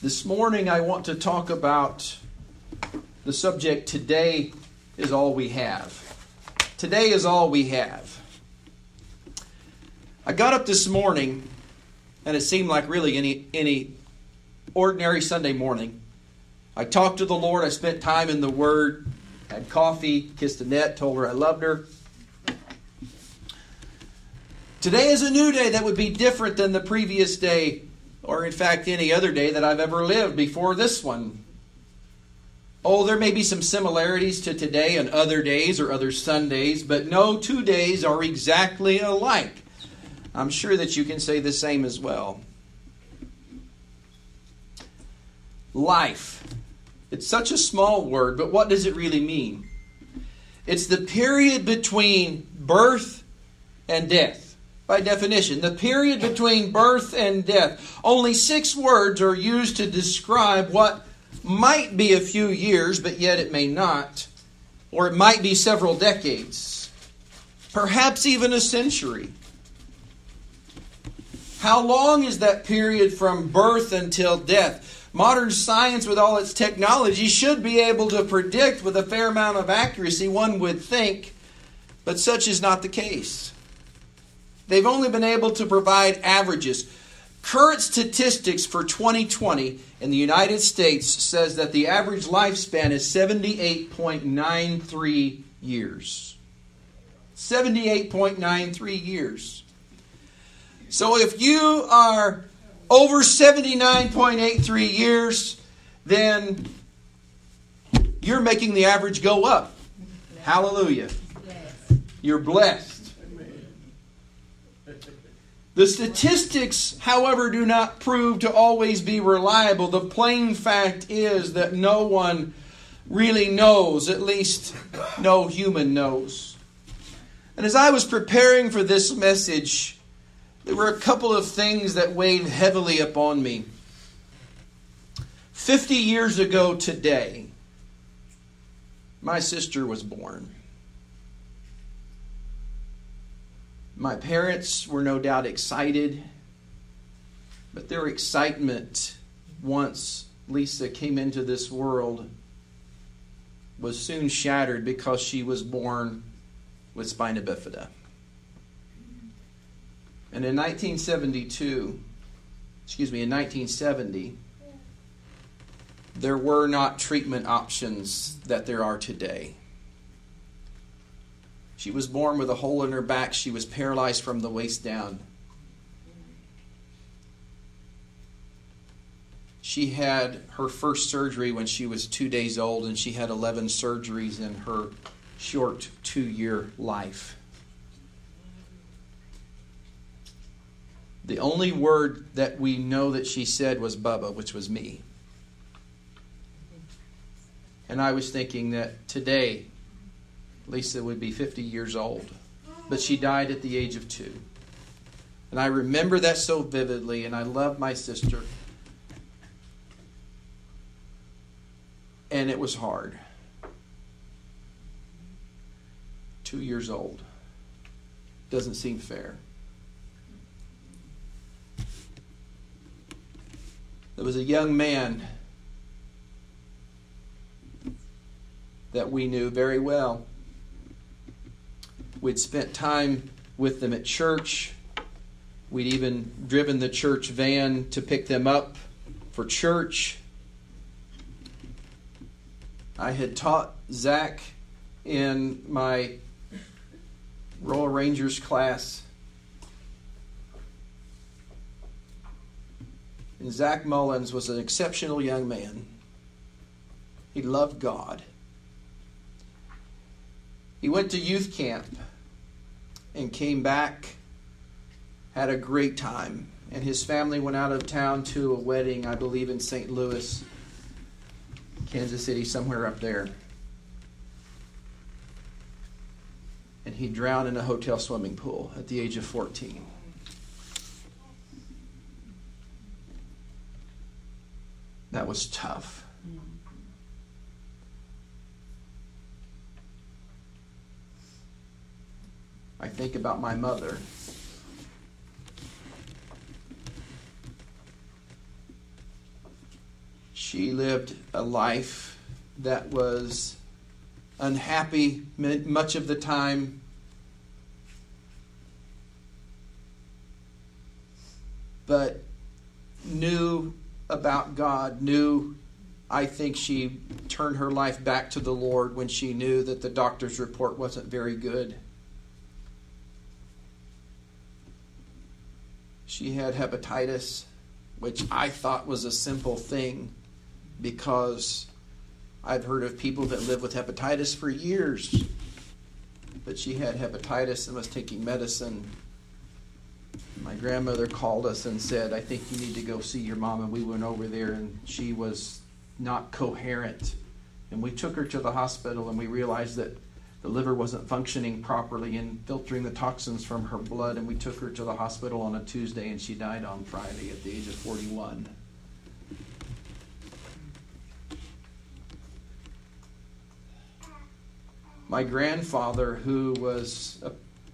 This morning, I want to talk about the subject today is all we have. Today is all we have. I got up this morning, and it seemed like really any, any ordinary Sunday morning. I talked to the Lord, I spent time in the Word, had coffee, kissed Annette, told her I loved her. Today is a new day that would be different than the previous day or in fact any other day that I've ever lived before this one. Oh, there may be some similarities to today and other days or other Sundays, but no two days are exactly alike. I'm sure that you can say the same as well. Life. It's such a small word, but what does it really mean? It's the period between birth and death by definition. The period between birth and death. Only six words are used to describe what might be a few years, but yet it may not. Or it might be several decades. Perhaps even a century. How long is that period from birth until death? Modern science, with all its technology, should be able to predict with a fair amount of accuracy, one would think, but such is not the case. They've only been able to provide averages. Current statistics for 2020 in the United States says that the average lifespan is 78.93 years. 78.93 years. So if you are over 79.83 years, then you're making the average go up. Hallelujah. You're blessed. The statistics, however, do not prove to always be reliable. The plain fact is that no one really knows, at least no human knows. And as I was preparing for this message, there were a couple of things that weighed heavily upon me. 50 years ago today, my sister was born. My parents were no doubt excited, but their excitement once Lisa came into this world was soon shattered because she was born with spina bifida. And in 1972, excuse me, in 1970, there were not treatment options that there are today. She was born with a hole in her back. She was paralyzed from the waist down. She had her first surgery when she was two days old, and she had 11 surgeries in her short two year life. The only word that we know that she said was Bubba, which was me. And I was thinking that today Lisa would be 50 years old, but she died at the age of two. And I remember that so vividly, and I love my sister. And it was hard. Two years old. Doesn't seem fair. There was a young man that we knew very well. We'd spent time with them at church. We'd even driven the church van to pick them up for church. I had taught Zach in my Royal Rangers class. And Zach Mullins was an exceptional young man. He loved God. He went to youth camp and came back, had a great time. And his family went out of town to a wedding, I believe, in St. Louis, Kansas City, somewhere up there. And he drowned in a hotel swimming pool at the age of 14. That was tough. I think about my mother. She lived a life that was unhappy much of the time. But knew about God, knew, I think she turned her life back to the Lord when she knew that the doctor's report wasn't very good. She had hepatitis, which I thought was a simple thing because I've heard of people that live with hepatitis for years. But she had hepatitis and was taking medicine. My grandmother called us and said, I think you need to go see your mom. And we went over there, and she was not coherent. And we took her to the hospital, and we realized that the liver wasn't functioning properly and filtering the toxins from her blood. And we took her to the hospital on a Tuesday, and she died on Friday at the age of 41. My grandfather, who was a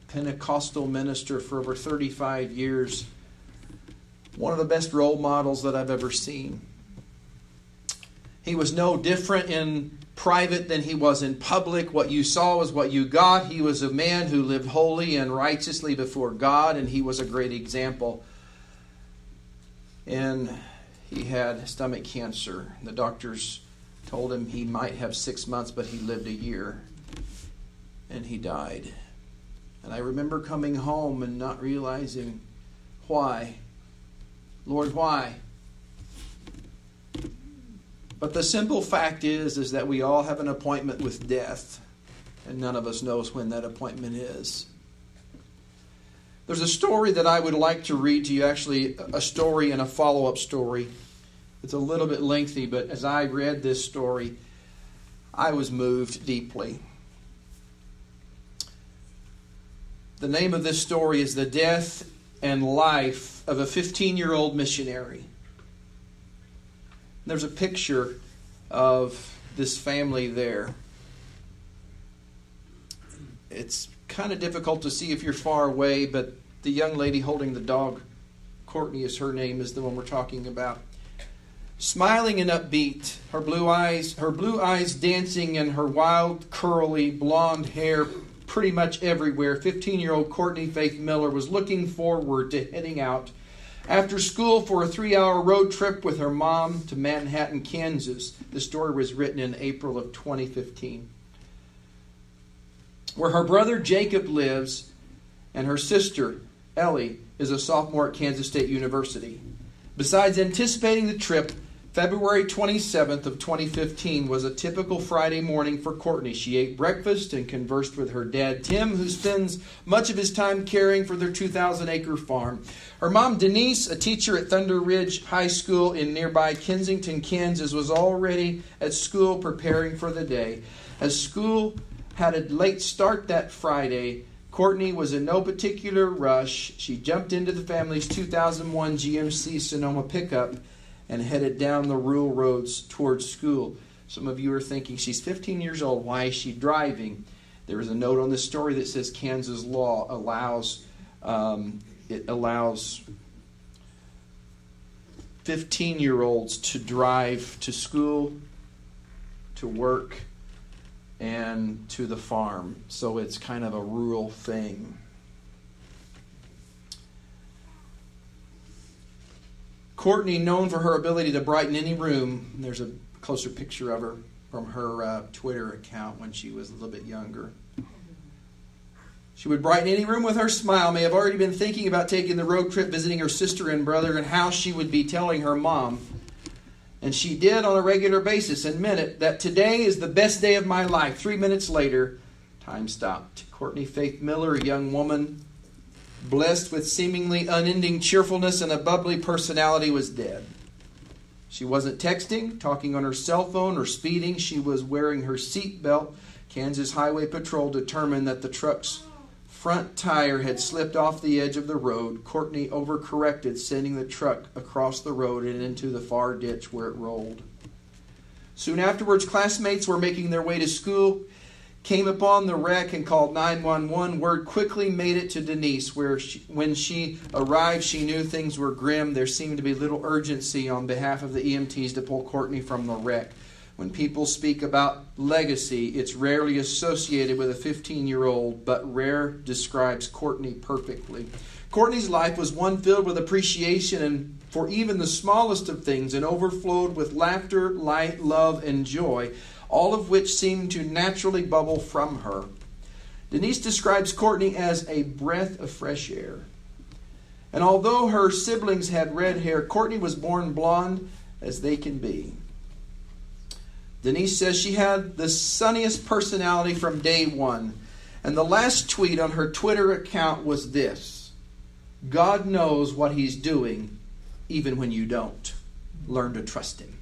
Pentecostal minister for over 35 years, one of the best role models that I've ever seen. He was no different in private than he was in public. What you saw was what you got. He was a man who lived holy and righteously before God, and he was a great example. And he had stomach cancer. The doctors told him he might have six months, but he lived a year. And he died. And I remember coming home and not realizing why. Lord, why? But the simple fact is is that we all have an appointment with death, and none of us knows when that appointment is. There's a story that I would like to read to you, actually, a story and a follow up story. It's a little bit lengthy, but as I read this story, I was moved deeply. The name of this story is The Death and Life of a 15 year old missionary. There's a picture of this family there. It's kind of difficult to see if you're far away, but the young lady holding the dog, Courtney is her name, is the one we're talking about. Smiling and upbeat, her blue eyes, her blue eyes dancing and her wild, curly, blonde hair pretty much everywhere. 15-year-old Courtney Faith Miller was looking forward to heading out after school for a three hour road trip with her mom to Manhattan, Kansas. The story was written in April of 2015. Where her brother Jacob lives and her sister Ellie is a sophomore at Kansas State University. Besides anticipating the trip, February 27th of 2015 was a typical Friday morning for Courtney. She ate breakfast and conversed with her dad Tim, who spends much of his time caring for their 2,000 acre farm. Her mom Denise, a teacher at Thunder Ridge High School in nearby Kensington, Kansas, was already at school preparing for the day. As school had a late start that Friday, Courtney was in no particular rush. She jumped into the family's 2001 GMC Sonoma pickup and headed down the rural roads towards school. Some of you are thinking, she's 15 years old. Why is she driving? There is a note on this story that says Kansas law allows um, it allows 15 year olds to drive to school, to work, and to the farm. So it's kind of a rural thing. Courtney, known for her ability to brighten any room, there's a closer picture of her from her uh, Twitter account when she was a little bit younger. She would brighten any room with her smile, may have already been thinking about taking the road trip, visiting her sister and brother, and how she would be telling her mom. And she did on a regular basis and meant it that today is the best day of my life. Three minutes later, time stopped. Courtney Faith Miller, a young woman blessed with seemingly unending cheerfulness and a bubbly personality, was dead. She wasn't texting, talking on her cell phone, or speeding. She was wearing her seat belt. Kansas Highway Patrol determined that the truck's front tire had slipped off the edge of the road. Courtney overcorrected, sending the truck across the road and into the far ditch where it rolled. Soon afterwards, classmates were making their way to school. Came upon the wreck and called 911. Word quickly made it to Denise, where she, when she arrived, she knew things were grim. There seemed to be little urgency on behalf of the EMTs to pull Courtney from the wreck. When people speak about legacy, it's rarely associated with a 15 year old, but rare describes Courtney perfectly. Courtney's life was one filled with appreciation and for even the smallest of things and overflowed with laughter, light, love, and joy all of which seemed to naturally bubble from her. Denise describes Courtney as a breath of fresh air. And although her siblings had red hair, Courtney was born blonde as they can be. Denise says she had the sunniest personality from day one. And the last tweet on her Twitter account was this God knows what He's doing, even when you don't. Learn to trust Him.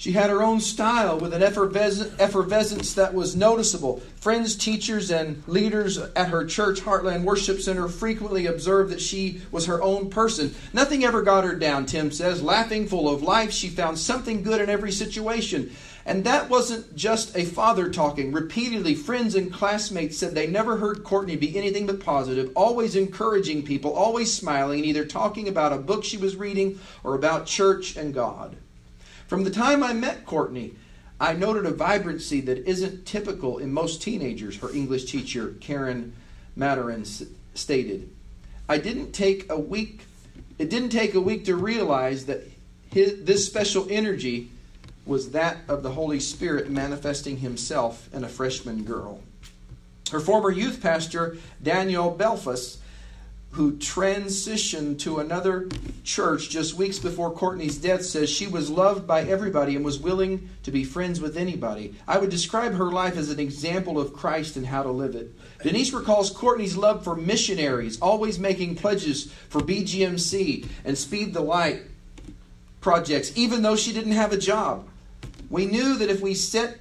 She had her own style with an effervescence that was noticeable. Friends, teachers, and leaders at her church, Heartland Worship Center, frequently observed that she was her own person. Nothing ever got her down, Tim says. Laughing, full of life, she found something good in every situation. And that wasn't just a father talking. Repeatedly, friends and classmates said they never heard Courtney be anything but positive, always encouraging people, always smiling, and either talking about a book she was reading or about church and God. From the time I met Courtney, I noted a vibrancy that isn't typical in most teenagers, her English teacher, Karen Matarin, stated. I didn't take a week, it didn't take a week to realize that his, this special energy was that of the Holy Spirit manifesting himself in a freshman girl. Her former youth pastor, Daniel Belfus, who transitioned to another church just weeks before Courtney's death, says she was loved by everybody and was willing to be friends with anybody. I would describe her life as an example of Christ and how to live it. Denise recalls Courtney's love for missionaries, always making pledges for BGMC and Speed the Light projects, even though she didn't have a job. We knew that if we set,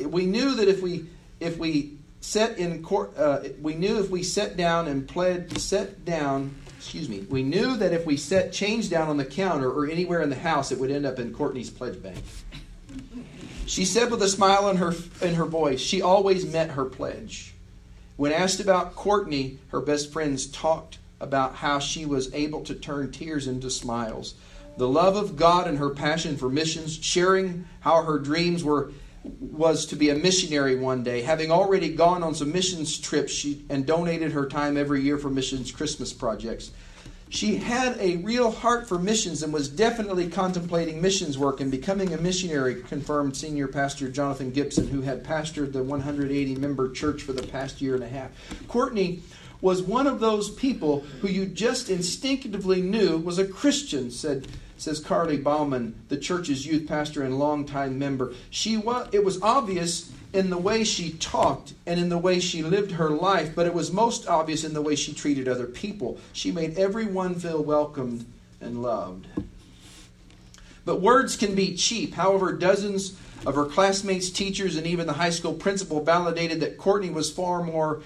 we knew that if we if we set in court, uh, we knew if we set down and pled, set down, excuse me, we knew that if we set change down on the counter or anywhere in the house, it would end up in Courtney's pledge bank. She said with a smile in her in her voice, she always met her pledge. When asked about Courtney, her best friends talked about how she was able to turn tears into smiles. The love of God and her passion for missions, sharing how her dreams were was to be a missionary one day. Having already gone on some missions trips she, and donated her time every year for missions Christmas projects, she had a real heart for missions and was definitely contemplating missions work and becoming a missionary, confirmed senior pastor Jonathan Gibson, who had pastored the 180 member church for the past year and a half. Courtney was one of those people who you just instinctively knew was a Christian, said says Carly Bauman, the church's youth pastor and longtime member. She was, it was obvious in the way she talked and in the way she lived her life, but it was most obvious in the way she treated other people. She made everyone feel welcomed and loved. But words can be cheap. However, dozens of her classmates, teachers, and even the high school principal validated that Courtney was far more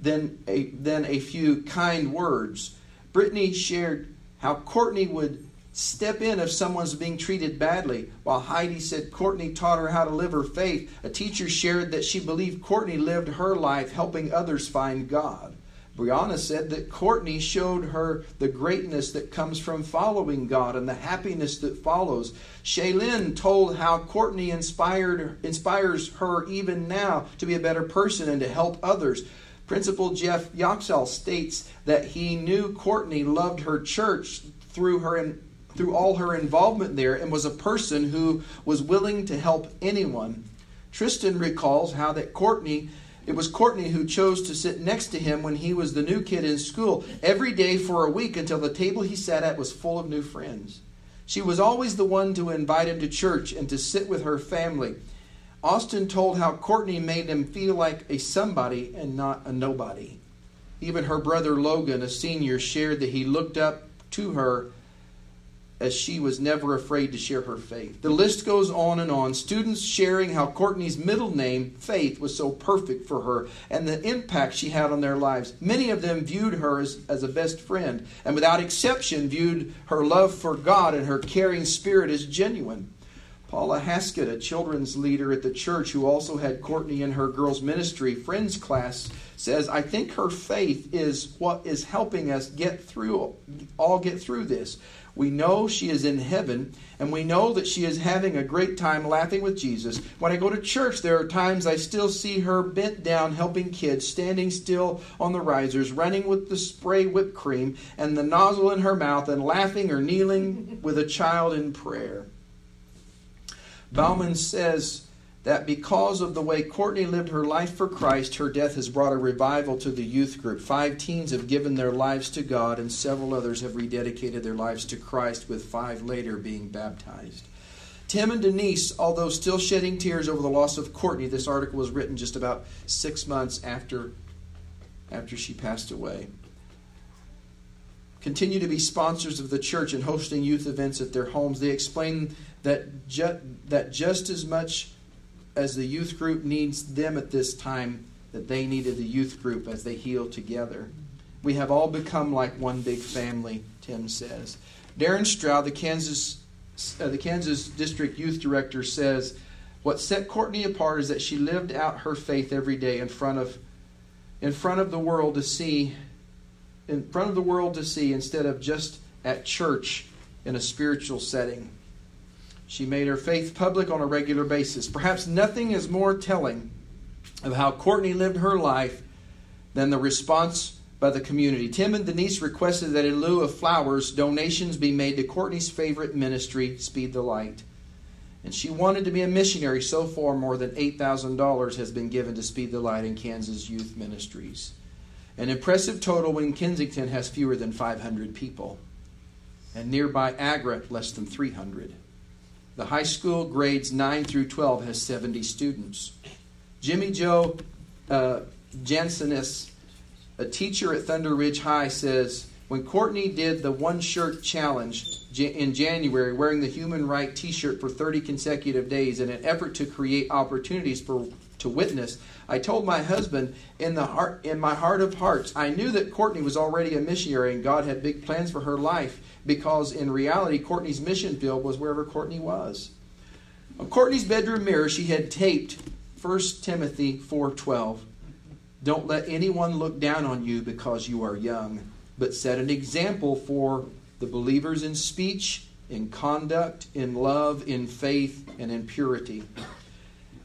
than a, than a few kind words. Brittany shared how Courtney would step in if someone's being treated badly. While Heidi said Courtney taught her how to live her faith, a teacher shared that she believed Courtney lived her life helping others find God. Brianna said that Courtney showed her the greatness that comes from following God and the happiness that follows. Shaylin told how Courtney inspired inspires her even now to be a better person and to help others. Principal Jeff Yoxall states that he knew Courtney loved her church through her through all her involvement there and was a person who was willing to help anyone. Tristan recalls how that Courtney it was Courtney who chose to sit next to him when he was the new kid in school every day for a week until the table he sat at was full of new friends. She was always the one to invite him to church and to sit with her family. Austin told how Courtney made him feel like a somebody and not a nobody. Even her brother Logan, a senior, shared that he looked up to her as she was never afraid to share her faith. The list goes on and on. Students sharing how Courtney's middle name, Faith, was so perfect for her and the impact she had on their lives. Many of them viewed her as, as a best friend, and without exception, viewed her love for God and her caring spirit as genuine. Paula Haskett, a children's leader at the church who also had Courtney in her girls' ministry friends class, says, I think her faith is what is helping us get through, all get through this. We know she is in heaven, and we know that she is having a great time laughing with Jesus. When I go to church, there are times I still see her bent down helping kids, standing still on the risers, running with the spray whipped cream and the nozzle in her mouth, and laughing or kneeling with a child in prayer. Bauman says, that because of the way Courtney lived her life for Christ, her death has brought a revival to the youth group. Five teens have given their lives to God, and several others have rededicated their lives to Christ, with five later being baptized. Tim and Denise, although still shedding tears over the loss of Courtney, this article was written just about six months after, after she passed away. Continue to be sponsors of the church and hosting youth events at their homes. They explain that, ju- that just as much as the youth group needs them at this time, that they needed the youth group as they heal together. We have all become like one big family, Tim says. Darren Stroud, the Kansas, uh, the Kansas District Youth Director, says, What set Courtney apart is that she lived out her faith every day in front of, in front of the world to see, in front of the world to see, instead of just at church in a spiritual setting. She made her faith public on a regular basis. Perhaps nothing is more telling of how Courtney lived her life than the response by the community. Tim and Denise requested that in lieu of flowers, donations be made to Courtney's favorite ministry, Speed the Light. And she wanted to be a missionary. So far, more than $8,000 has been given to Speed the Light in Kansas Youth Ministries. An impressive total when Kensington has fewer than 500 people, and nearby Agra, less than 300. The high school grades 9 through 12 has 70 students. Jimmy Joe uh, a teacher at Thunder Ridge High, says when Courtney did the one shirt challenge in January, wearing the Human Right t shirt for 30 consecutive days in an effort to create opportunities for to witness, I told my husband in the heart in my heart of hearts, I knew that Courtney was already a missionary and God had big plans for her life because in reality Courtney's mission field was wherever Courtney was. On Courtney's bedroom mirror she had taped 1 Timothy 4:12. Don't let anyone look down on you because you are young, but set an example for the believers in speech, in conduct, in love, in faith, and in purity.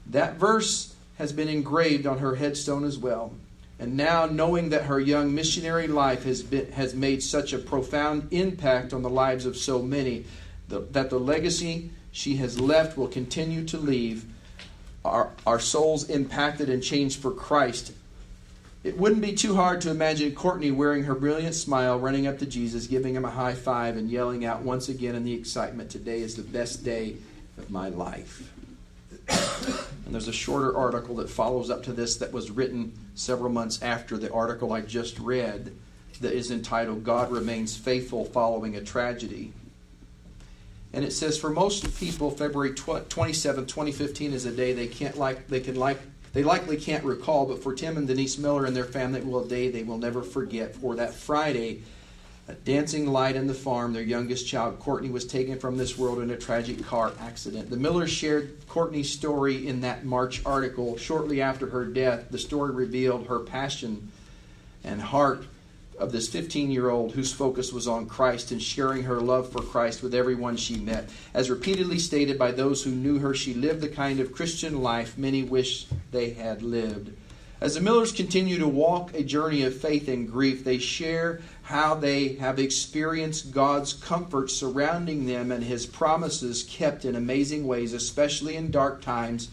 That verse has been engraved on her headstone as well. And now, knowing that her young missionary life has, been, has made such a profound impact on the lives of so many, the, that the legacy she has left will continue to leave our, our souls impacted and changed for Christ. It wouldn't be too hard to imagine Courtney wearing her brilliant smile, running up to Jesus, giving him a high five, and yelling out once again in the excitement, Today is the best day of my life. And there's a shorter article that follows up to this that was written several months after the article I just read that is entitled God Remains Faithful Following a Tragedy. And it says for most people February 27, 2015 is a day they can't like they can like they likely can't recall, but for Tim and Denise Miller and their family, it will a day they will never forget. For that Friday, a dancing light in the farm, their youngest child, Courtney, was taken from this world in a tragic car accident. The Millers shared Courtney's story in that March article. Shortly after her death, the story revealed her passion and heart of this 15 year old whose focus was on Christ and sharing her love for Christ with everyone she met. As repeatedly stated by those who knew her, she lived the kind of Christian life many wish they had lived. As the Millers continue to walk a journey of faith and grief, they share how they have experienced God's comfort surrounding them and His promises kept in amazing ways, especially in dark times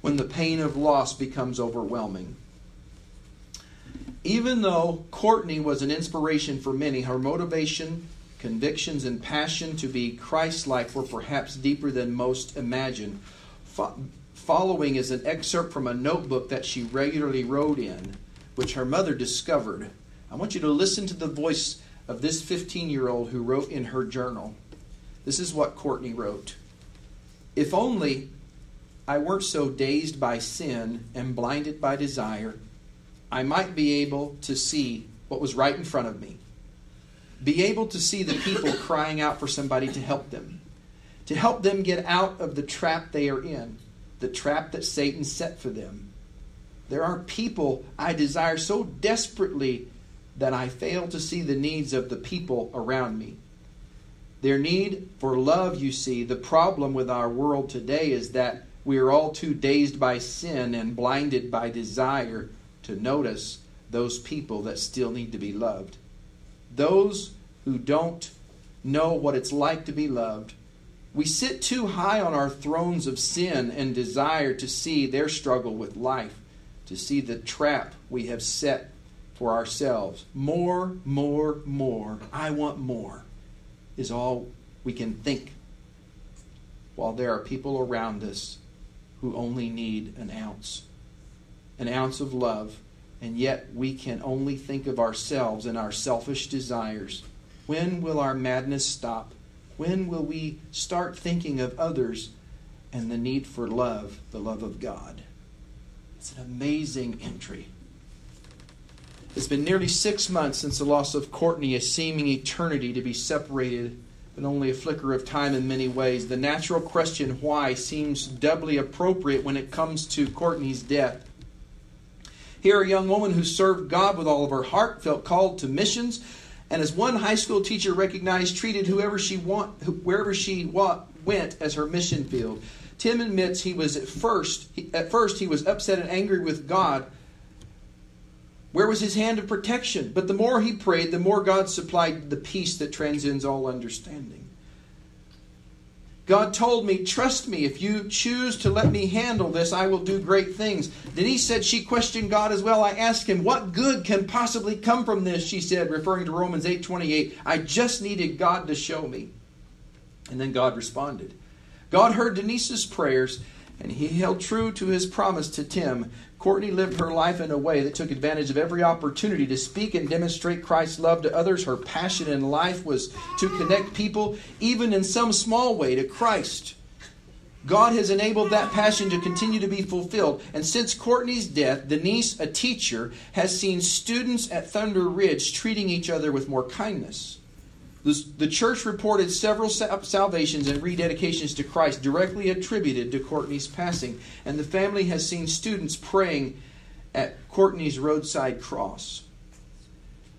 when the pain of loss becomes overwhelming. Even though Courtney was an inspiration for many, her motivation, convictions, and passion to be Christ like were perhaps deeper than most imagine following is an excerpt from a notebook that she regularly wrote in, which her mother discovered. I want you to listen to the voice of this 15 year old who wrote in her journal. This is what Courtney wrote If only I weren't so dazed by sin and blinded by desire, I might be able to see what was right in front of me. Be able to see the people crying out for somebody to help them to help them get out of the trap they are in, the trap that Satan set for them. There are people I desire so desperately that I fail to see the needs of the people around me. Their need for love, you see, the problem with our world today is that we are all too dazed by sin and blinded by desire to notice those people that still need to be loved. Those who don't know what it's like to be loved. We sit too high on our thrones of sin and desire to see their struggle with life, to see the trap we have set for ourselves. More, more, more. I want more is all we can think. While there are people around us who only need an ounce, an ounce of love, and yet we can only think of ourselves and our selfish desires. When will our madness stop? When will we start thinking of others and the need for love, the love of God? It's an amazing entry. It's been nearly six months since the loss of Courtney, a seeming eternity to be separated, but only a flicker of time in many ways. The natural question, why, seems doubly appropriate when it comes to Courtney's death. Here, a young woman who served God with all of her heart, felt called to missions, and as one high school teacher recognized, treated whoever she want, wherever she went as her mission field. Tim admits he was at first, at first he was upset and angry with God where was his hand of protection? But the more he prayed, the more God supplied the peace that transcends all understanding. God told me, Trust me, if you choose to let me handle this, I will do great things. Denise said she questioned God as well. I asked him, What good can possibly come from this? She said, referring to Romans 8 28. I just needed God to show me. And then God responded. God heard Denise's prayers, and he held true to his promise to Tim Courtney lived her life in a way that took advantage of every opportunity to speak and demonstrate Christ's love to others. Her passion in life was to connect people, even in some small way, to Christ. God has enabled that passion to continue to be fulfilled. And since Courtney's death, Denise, a teacher, has seen students at Thunder Ridge treating each other with more kindness. The church reported several salvations and rededications to Christ directly attributed to Courtney's passing, and the family has seen students praying at Courtney's roadside cross.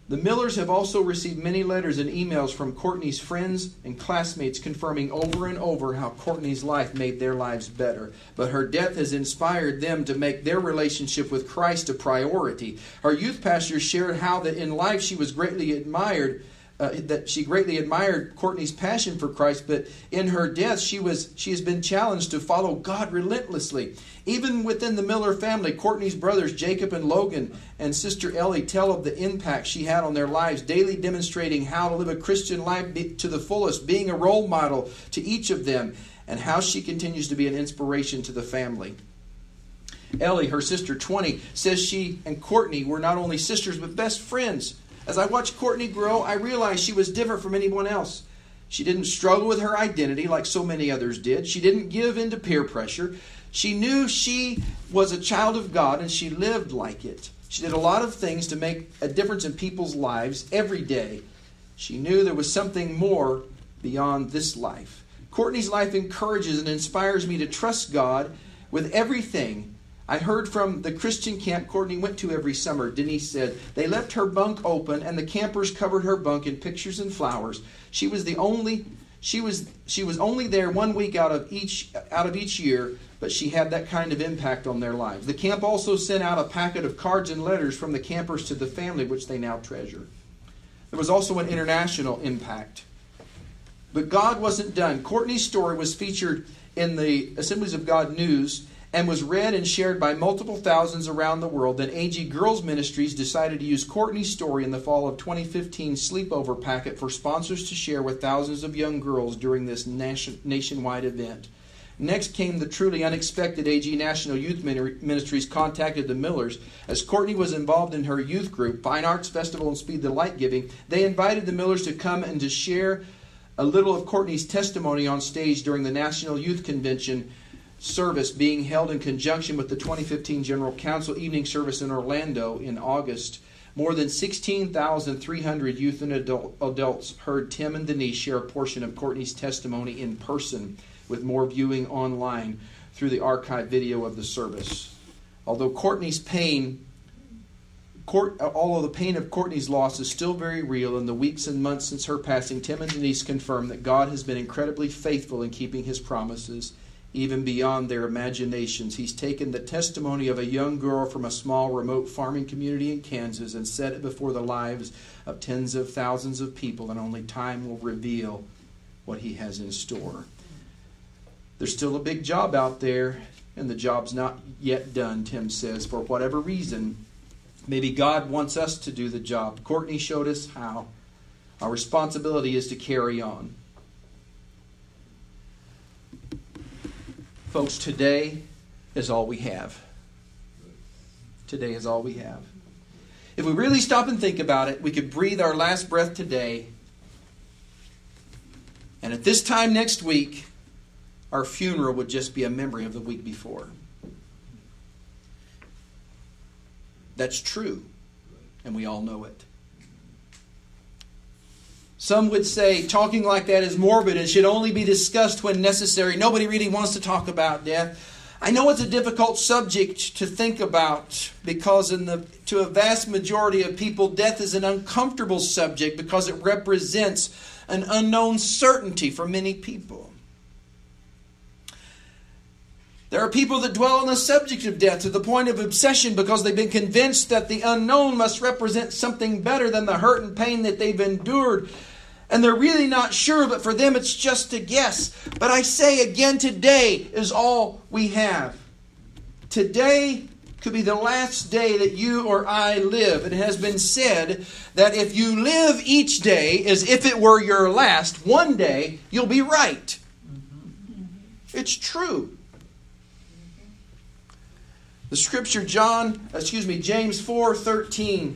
The Millers have also received many letters and emails from Courtney's friends and classmates confirming over and over how Courtney's life made their lives better. But her death has inspired them to make their relationship with Christ a priority. Her youth pastor shared how that in life she was greatly admired uh, that she greatly admired Courtney's passion for Christ, but in her death, she was she has been challenged to follow God relentlessly. Even within the Miller family, Courtney's brothers Jacob and Logan and sister Ellie tell of the impact she had on their lives, daily demonstrating how to live a Christian life to the fullest, being a role model to each of them, and how she continues to be an inspiration to the family. Ellie, her sister 20, says she and Courtney were not only sisters but best friends. As I watched Courtney grow, I realized she was different from anyone else. She didn't struggle with her identity like so many others did. She didn't give in to peer pressure. She knew she was a child of God and she lived like it. She did a lot of things to make a difference in people's lives every day. She knew there was something more beyond this life. Courtney's life encourages and inspires me to trust God with everything I heard from the Christian camp Courtney went to every summer. Denise said they left her bunk open and the campers covered her bunk in pictures and flowers. She was the only she was she was only there one week out of each out of each year, but she had that kind of impact on their lives. The camp also sent out a packet of cards and letters from the campers to the family which they now treasure. There was also an international impact. But God wasn't done. Courtney's story was featured in the Assemblies of God news and was read and shared by multiple thousands around the world, then AG Girls Ministries decided to use Courtney's story in the fall of 2015 sleepover packet for sponsors to share with thousands of young girls during this nation, nationwide event. Next came the truly unexpected AG National Youth Ministries contacted the Millers. As Courtney was involved in her youth group, Fine Arts Festival and Speed the Light Giving, they invited the Millers to come and to share a little of Courtney's testimony on stage during the National Youth Convention service being held in conjunction with the 2015 General Council evening service in Orlando in August. More than 16,300 youth and adult, adults heard Tim and Denise share a portion of Courtney's testimony in person, with more viewing online through the archive video of the service. Although Courtney's pain, Court, although the pain of Courtney's loss is still very real, in the weeks and months since her passing, Tim and Denise confirm that God has been incredibly faithful in keeping His promises even beyond their imaginations. He's taken the testimony of a young girl from a small remote farming community in Kansas and set it before the lives of tens of thousands of people, and only time will reveal what he has in store. There's still a big job out there, and the job's not yet done, Tim says, for whatever reason. Maybe God wants us to do the job. Courtney showed us how. Our responsibility is to carry on. Folks, today is all we have. Today is all we have. If we really stop and think about it, we could breathe our last breath today. And at this time next week, our funeral would just be a memory of the week before. That's true, and we all know it. Some would say talking like that is morbid and should only be discussed when necessary. Nobody really wants to talk about death. I know it's a difficult subject to think about because in the to a vast majority of people death is an uncomfortable subject because it represents an unknown certainty for many people. There are people that dwell on the subject of death to the point of obsession because they've been convinced that the unknown must represent something better than the hurt and pain that they've endured and they're really not sure, but for them it's just a guess. But I say again, today is all we have. Today could be the last day that you or I live. It has been said that if you live each day as if it were your last, one day you'll be right. It's true. The scripture John, excuse me, James 4:13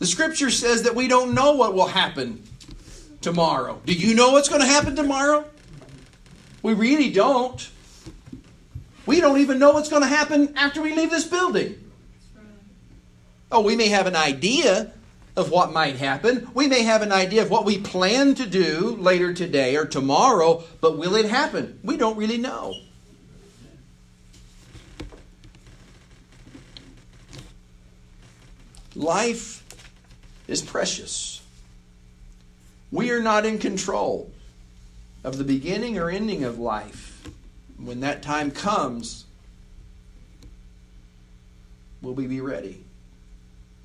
The scripture says that we don't know what will happen tomorrow. Do you know what's going to happen tomorrow? We really don't. We don't even know what's going to happen after we leave this building. Oh, we may have an idea of what might happen. We may have an idea of what we plan to do later today or tomorrow, but will it happen? We don't really know. Life is precious. We are not in control of the beginning or ending of life. When that time comes, will we be ready?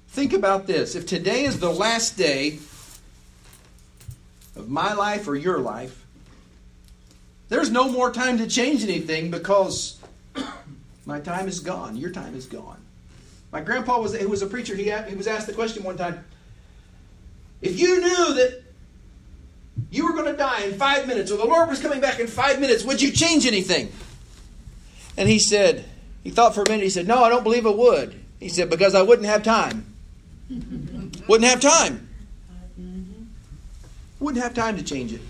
Think about this. If today is the last day of my life or your life, there's no more time to change anything because my time is gone. Your time is gone. My grandpa was, who was a preacher, he, he was asked the question one time if you knew that you were going to die in five minutes or the Lord was coming back in five minutes, would you change anything? And he said, he thought for a minute, he said, No, I don't believe I would. He said, Because I wouldn't have time. wouldn't have time. Wouldn't have time to change it.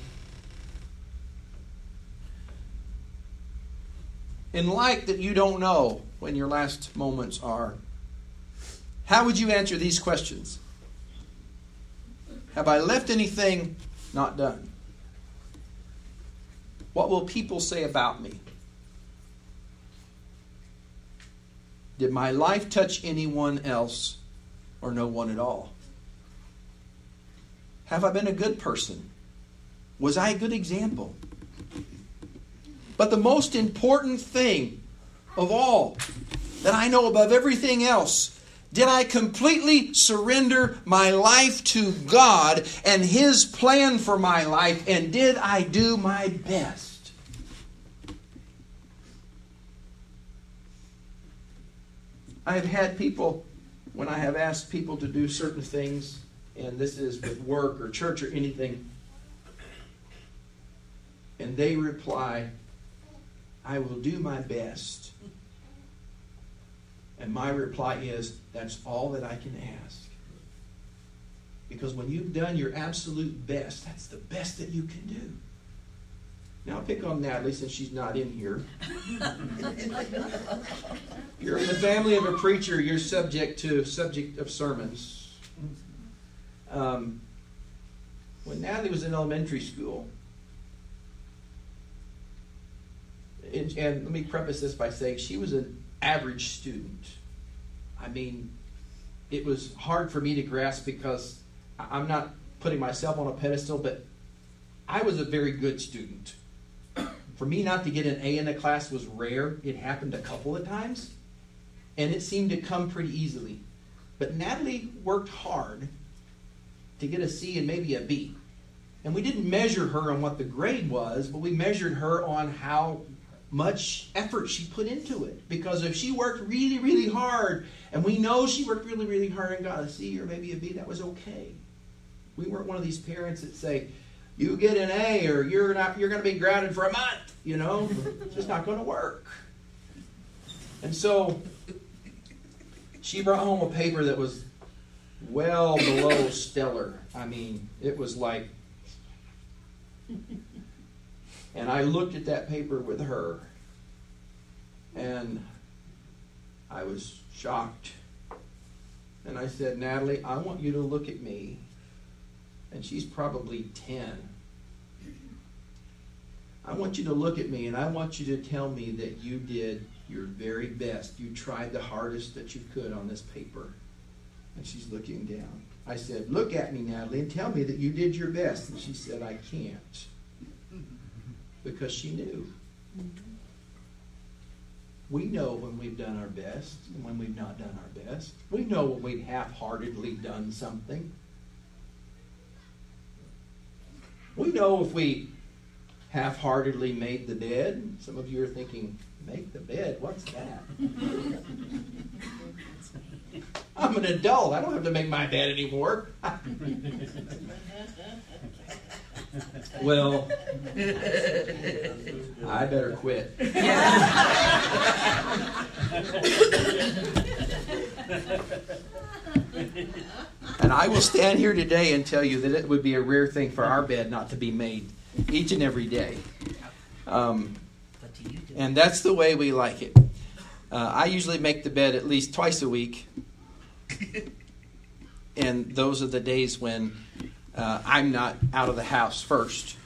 In light that you don't know when your last moments are, how would you answer these questions? Have I left anything not done? What will people say about me? Did my life touch anyone else or no one at all? Have I been a good person? Was I a good example? But the most important thing of all that I know above everything else did I completely surrender my life to God and His plan for my life? And did I do my best? I have had people, when I have asked people to do certain things, and this is with work or church or anything, and they reply, I will do my best. And my reply is, that's all that I can ask. Because when you've done your absolute best, that's the best that you can do. Now, I'll pick on Natalie since she's not in here. you're in the family of a preacher, you're subject to subject of sermons. Um, when Natalie was in elementary school, and, and let me preface this by saying she was an average student. I mean, it was hard for me to grasp because I'm not putting myself on a pedestal, but I was a very good student. For me not to get an A in a class was rare. It happened a couple of times, and it seemed to come pretty easily. But Natalie worked hard to get a C and maybe a B. And we didn't measure her on what the grade was, but we measured her on how much effort she put into it. Because if she worked really, really hard, and we know she worked really, really hard and got a C or maybe a B, that was okay. We weren't one of these parents that say, you get an A or you're not you're going to be grounded for a month, you know? It's just not going to work. And so she brought home a paper that was well below stellar. I mean, it was like and I looked at that paper with her and I was shocked. And I said, Natalie, I want you to look at me and she's probably 10. I want you to look at me and I want you to tell me that you did your very best. You tried the hardest that you could on this paper. And she's looking down. I said, Look at me, Natalie, and tell me that you did your best. And she said, I can't. Because she knew. We know when we've done our best and when we've not done our best. We know when we've half heartedly done something. We know if we half heartedly made the bed. Some of you are thinking, make the bed? What's that? I'm an adult. I don't have to make my bed anymore. well, I better quit. And I will stand here today and tell you that it would be a rare thing for our bed not to be made each and every day. Um, and that's the way we like it. Uh, I usually make the bed at least twice a week. and those are the days when uh, I'm not out of the house first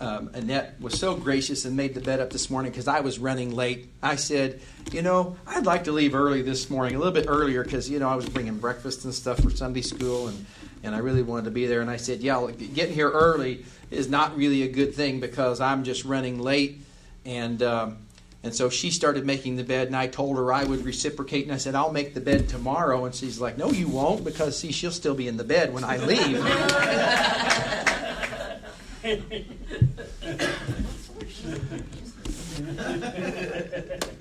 um, Annette was so gracious and made the bed up this morning because I was running late. I said, you know, I'd like to leave early this morning, a little bit earlier because, you know, I was bringing breakfast and stuff for Sunday school and, and I really wanted to be there. And I said, yeah, getting here early is not really a good thing because I'm just running late. And, um, and so she started making the bed, and I told her I would reciprocate. And I said, I'll make the bed tomorrow. And she's like, No, you won't, because see, she'll still be in the bed when I leave.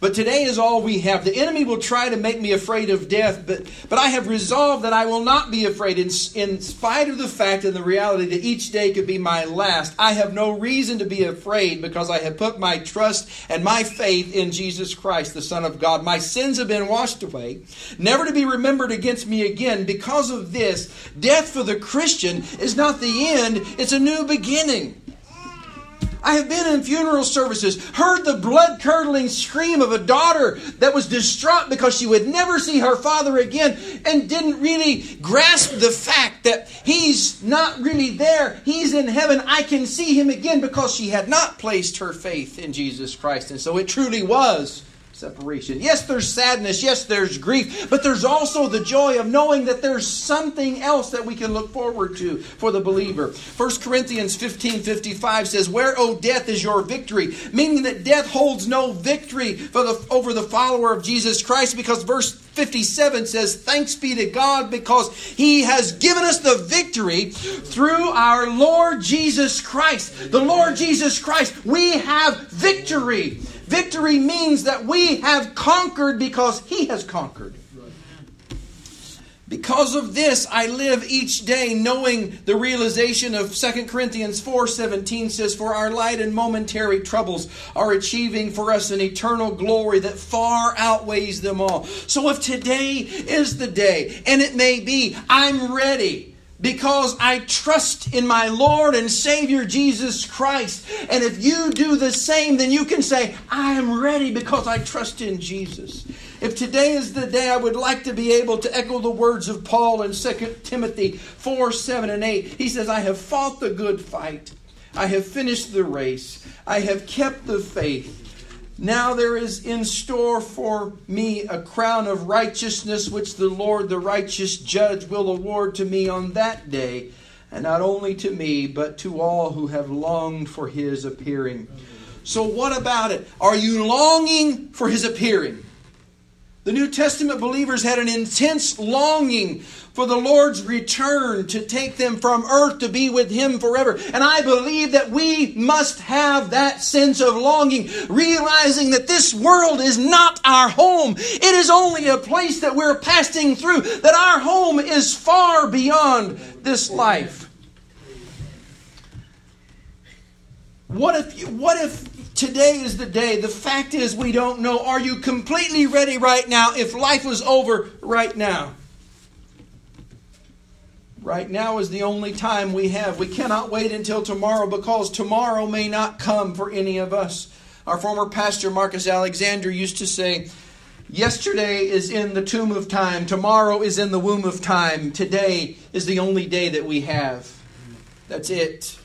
But today is all we have. The enemy will try to make me afraid of death, but, but I have resolved that I will not be afraid in, in spite of the fact and the reality that each day could be my last. I have no reason to be afraid because I have put my trust and my faith in Jesus Christ, the Son of God. My sins have been washed away, never to be remembered against me again. Because of this, death for the Christian is not the end, it's a new beginning. I have been in funeral services, heard the blood curdling scream of a daughter that was distraught because she would never see her father again and didn't really grasp the fact that he's not really there. He's in heaven. I can see him again because she had not placed her faith in Jesus Christ. And so it truly was separation. Yes, there's sadness. Yes, there's grief. But there's also the joy of knowing that there's something else that we can look forward to for the believer. 1 Corinthians 15 55 says, Where, O death, is your victory? Meaning that death holds no victory for the, over the follower of Jesus Christ because verse 57 says, Thanks be to God because He has given us the victory through our Lord Jesus Christ. The Lord Jesus Christ, we have victory. Victory means that we have conquered because He has conquered. Because of this, I live each day knowing the realization of 2 Corinthians 4:17 says, "For our light and momentary troubles are achieving for us an eternal glory that far outweighs them all." So if today is the day, and it may be, I'm ready because I trust in my Lord and Savior Jesus Christ. And if you do the same, then you can say, I am ready because I trust in Jesus. If today is the day, I would like to be able to echo the words of Paul in 2 Timothy 4 7 and 8. He says, I have fought the good fight, I have finished the race, I have kept the faith. Now there is in store for me a crown of righteousness, which the Lord, the righteous judge, will award to me on that day, and not only to me, but to all who have longed for his appearing. So, what about it? Are you longing for his appearing? The New Testament believers had an intense longing for the Lord's return to take them from earth to be with Him forever. And I believe that we must have that sense of longing, realizing that this world is not our home. It is only a place that we're passing through, that our home is far beyond this life. What if, what if Today is the day. The fact is, we don't know. Are you completely ready right now if life was over right now? Right now is the only time we have. We cannot wait until tomorrow because tomorrow may not come for any of us. Our former pastor, Marcus Alexander, used to say, Yesterday is in the tomb of time, tomorrow is in the womb of time, today is the only day that we have. That's it.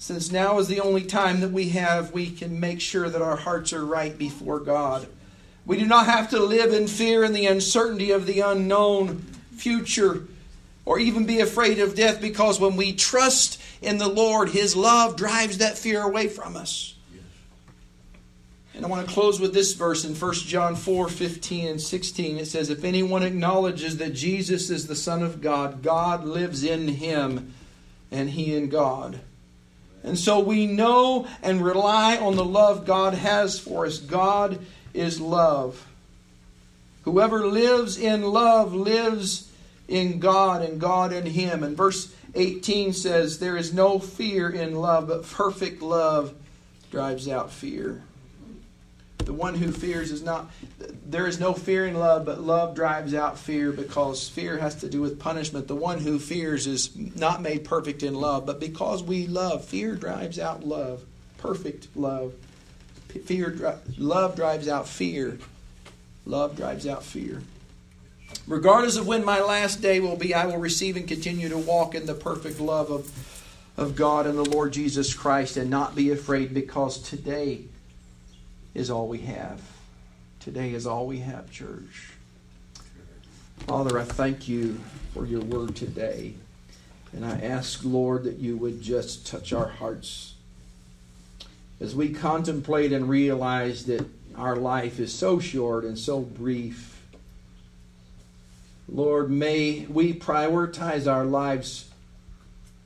Since now is the only time that we have, we can make sure that our hearts are right before God. We do not have to live in fear and the uncertainty of the unknown future or even be afraid of death because when we trust in the Lord, His love drives that fear away from us. And I want to close with this verse in 1 John 4 15 and 16. It says, If anyone acknowledges that Jesus is the Son of God, God lives in him, and he in God. And so we know and rely on the love God has for us. God is love. Whoever lives in love lives in God and God in him. And verse 18 says, There is no fear in love, but perfect love drives out fear. The one who fears is not, there is no fear in love, but love drives out fear because fear has to do with punishment. The one who fears is not made perfect in love, but because we love, fear drives out love, perfect love. Fear, love drives out fear. Love drives out fear. Regardless of when my last day will be, I will receive and continue to walk in the perfect love of, of God and the Lord Jesus Christ and not be afraid because today is all we have. Today is all we have, church. Father, I thank you for your word today. And I ask, Lord, that you would just touch our hearts as we contemplate and realize that our life is so short and so brief. Lord, may we prioritize our lives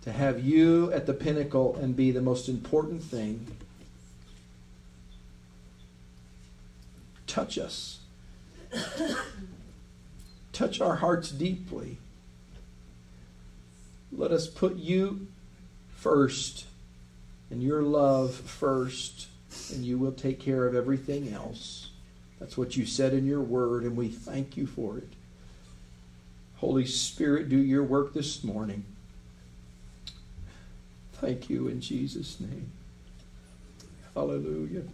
to have you at the pinnacle and be the most important thing. Touch us. touch our hearts deeply. Let us put you first and your love first, and you will take care of everything else. That's what you said in your word, and we thank you for it. Holy Spirit, do your work this morning. Thank you in Jesus' name. Hallelujah.